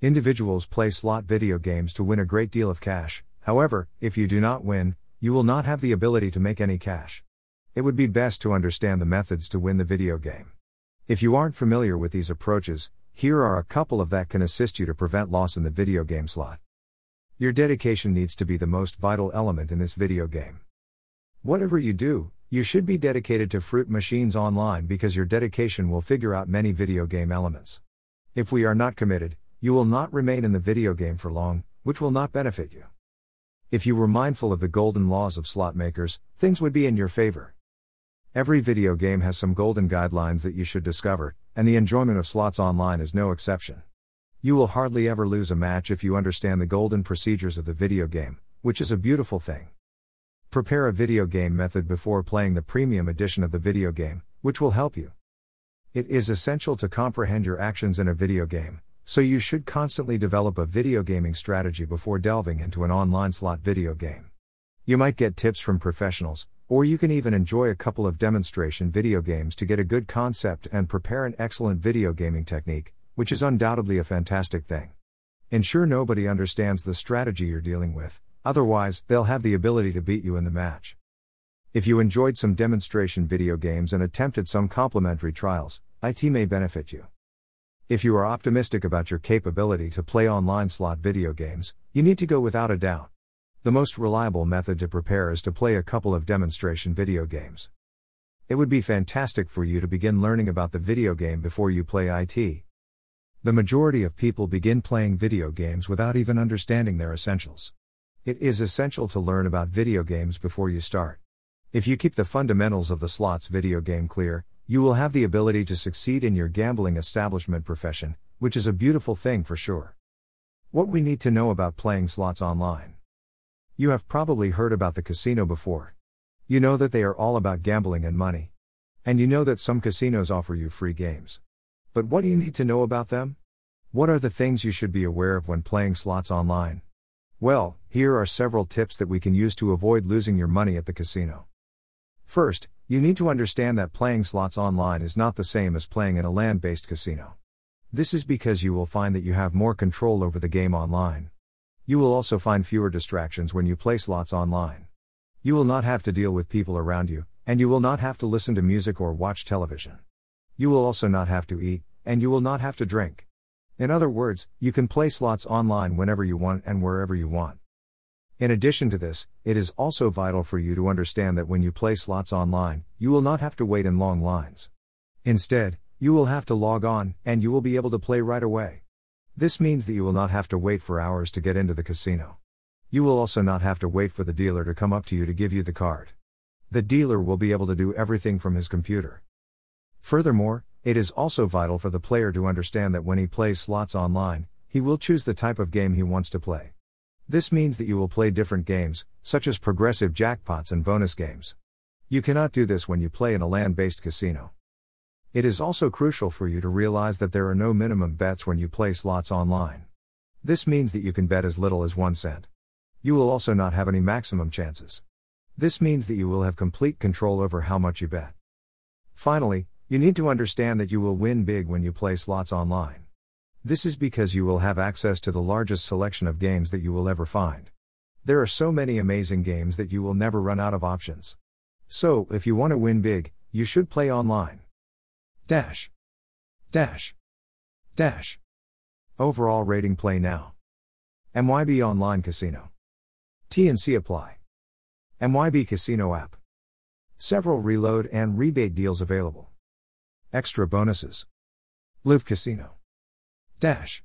Individuals play slot video games to win a great deal of cash, however, if you do not win, you will not have the ability to make any cash. It would be best to understand the methods to win the video game. If you aren't familiar with these approaches, here are a couple of that can assist you to prevent loss in the video game slot. Your dedication needs to be the most vital element in this video game. Whatever you do, you should be dedicated to Fruit Machines Online because your dedication will figure out many video game elements. If we are not committed, you will not remain in the video game for long, which will not benefit you. If you were mindful of the golden laws of slot makers, things would be in your favor. Every video game has some golden guidelines that you should discover, and the enjoyment of slots online is no exception. You will hardly ever lose a match if you understand the golden procedures of the video game, which is a beautiful thing. Prepare a video game method before playing the premium edition of the video game, which will help you. It is essential to comprehend your actions in a video game, so you should constantly develop a video gaming strategy before delving into an online slot video game. You might get tips from professionals, or you can even enjoy a couple of demonstration video games to get a good concept and prepare an excellent video gaming technique, which is undoubtedly a fantastic thing. Ensure nobody understands the strategy you're dealing with, otherwise, they'll have the ability to beat you in the match. If you enjoyed some demonstration video games and attempted some complimentary trials, IT may benefit you. If you are optimistic about your capability to play online slot video games, you need to go without a doubt. The most reliable method to prepare is to play a couple of demonstration video games. It would be fantastic for you to begin learning about the video game before you play IT. The majority of people begin playing video games without even understanding their essentials. It is essential to learn about video games before you start. If you keep the fundamentals of the slots video game clear, you will have the ability to succeed in your gambling establishment profession, which is a beautiful thing for sure. What we need to know about playing slots online. You have probably heard about the casino before. You know that they are all about gambling and money. And you know that some casinos offer you free games. But what do you need to know about them? What are the things you should be aware of when playing slots online? Well, here are several tips that we can use to avoid losing your money at the casino. First, you need to understand that playing slots online is not the same as playing in a land based casino. This is because you will find that you have more control over the game online. You will also find fewer distractions when you play slots online. You will not have to deal with people around you, and you will not have to listen to music or watch television. You will also not have to eat, and you will not have to drink. In other words, you can play slots online whenever you want and wherever you want. In addition to this, it is also vital for you to understand that when you play slots online, you will not have to wait in long lines. Instead, you will have to log on, and you will be able to play right away. This means that you will not have to wait for hours to get into the casino. You will also not have to wait for the dealer to come up to you to give you the card. The dealer will be able to do everything from his computer. Furthermore, it is also vital for the player to understand that when he plays slots online, he will choose the type of game he wants to play. This means that you will play different games, such as progressive jackpots and bonus games. You cannot do this when you play in a land based casino. It is also crucial for you to realize that there are no minimum bets when you play slots online. This means that you can bet as little as 1 cent. You will also not have any maximum chances. This means that you will have complete control over how much you bet. Finally, you need to understand that you will win big when you play slots online. This is because you will have access to the largest selection of games that you will ever find. There are so many amazing games that you will never run out of options. So, if you want to win big, you should play online. Dash. Dash. Dash. Overall rating play now. MYB Online Casino. TNC apply. MYB Casino app. Several reload and rebate deals available. Extra bonuses. Live Casino. Dash.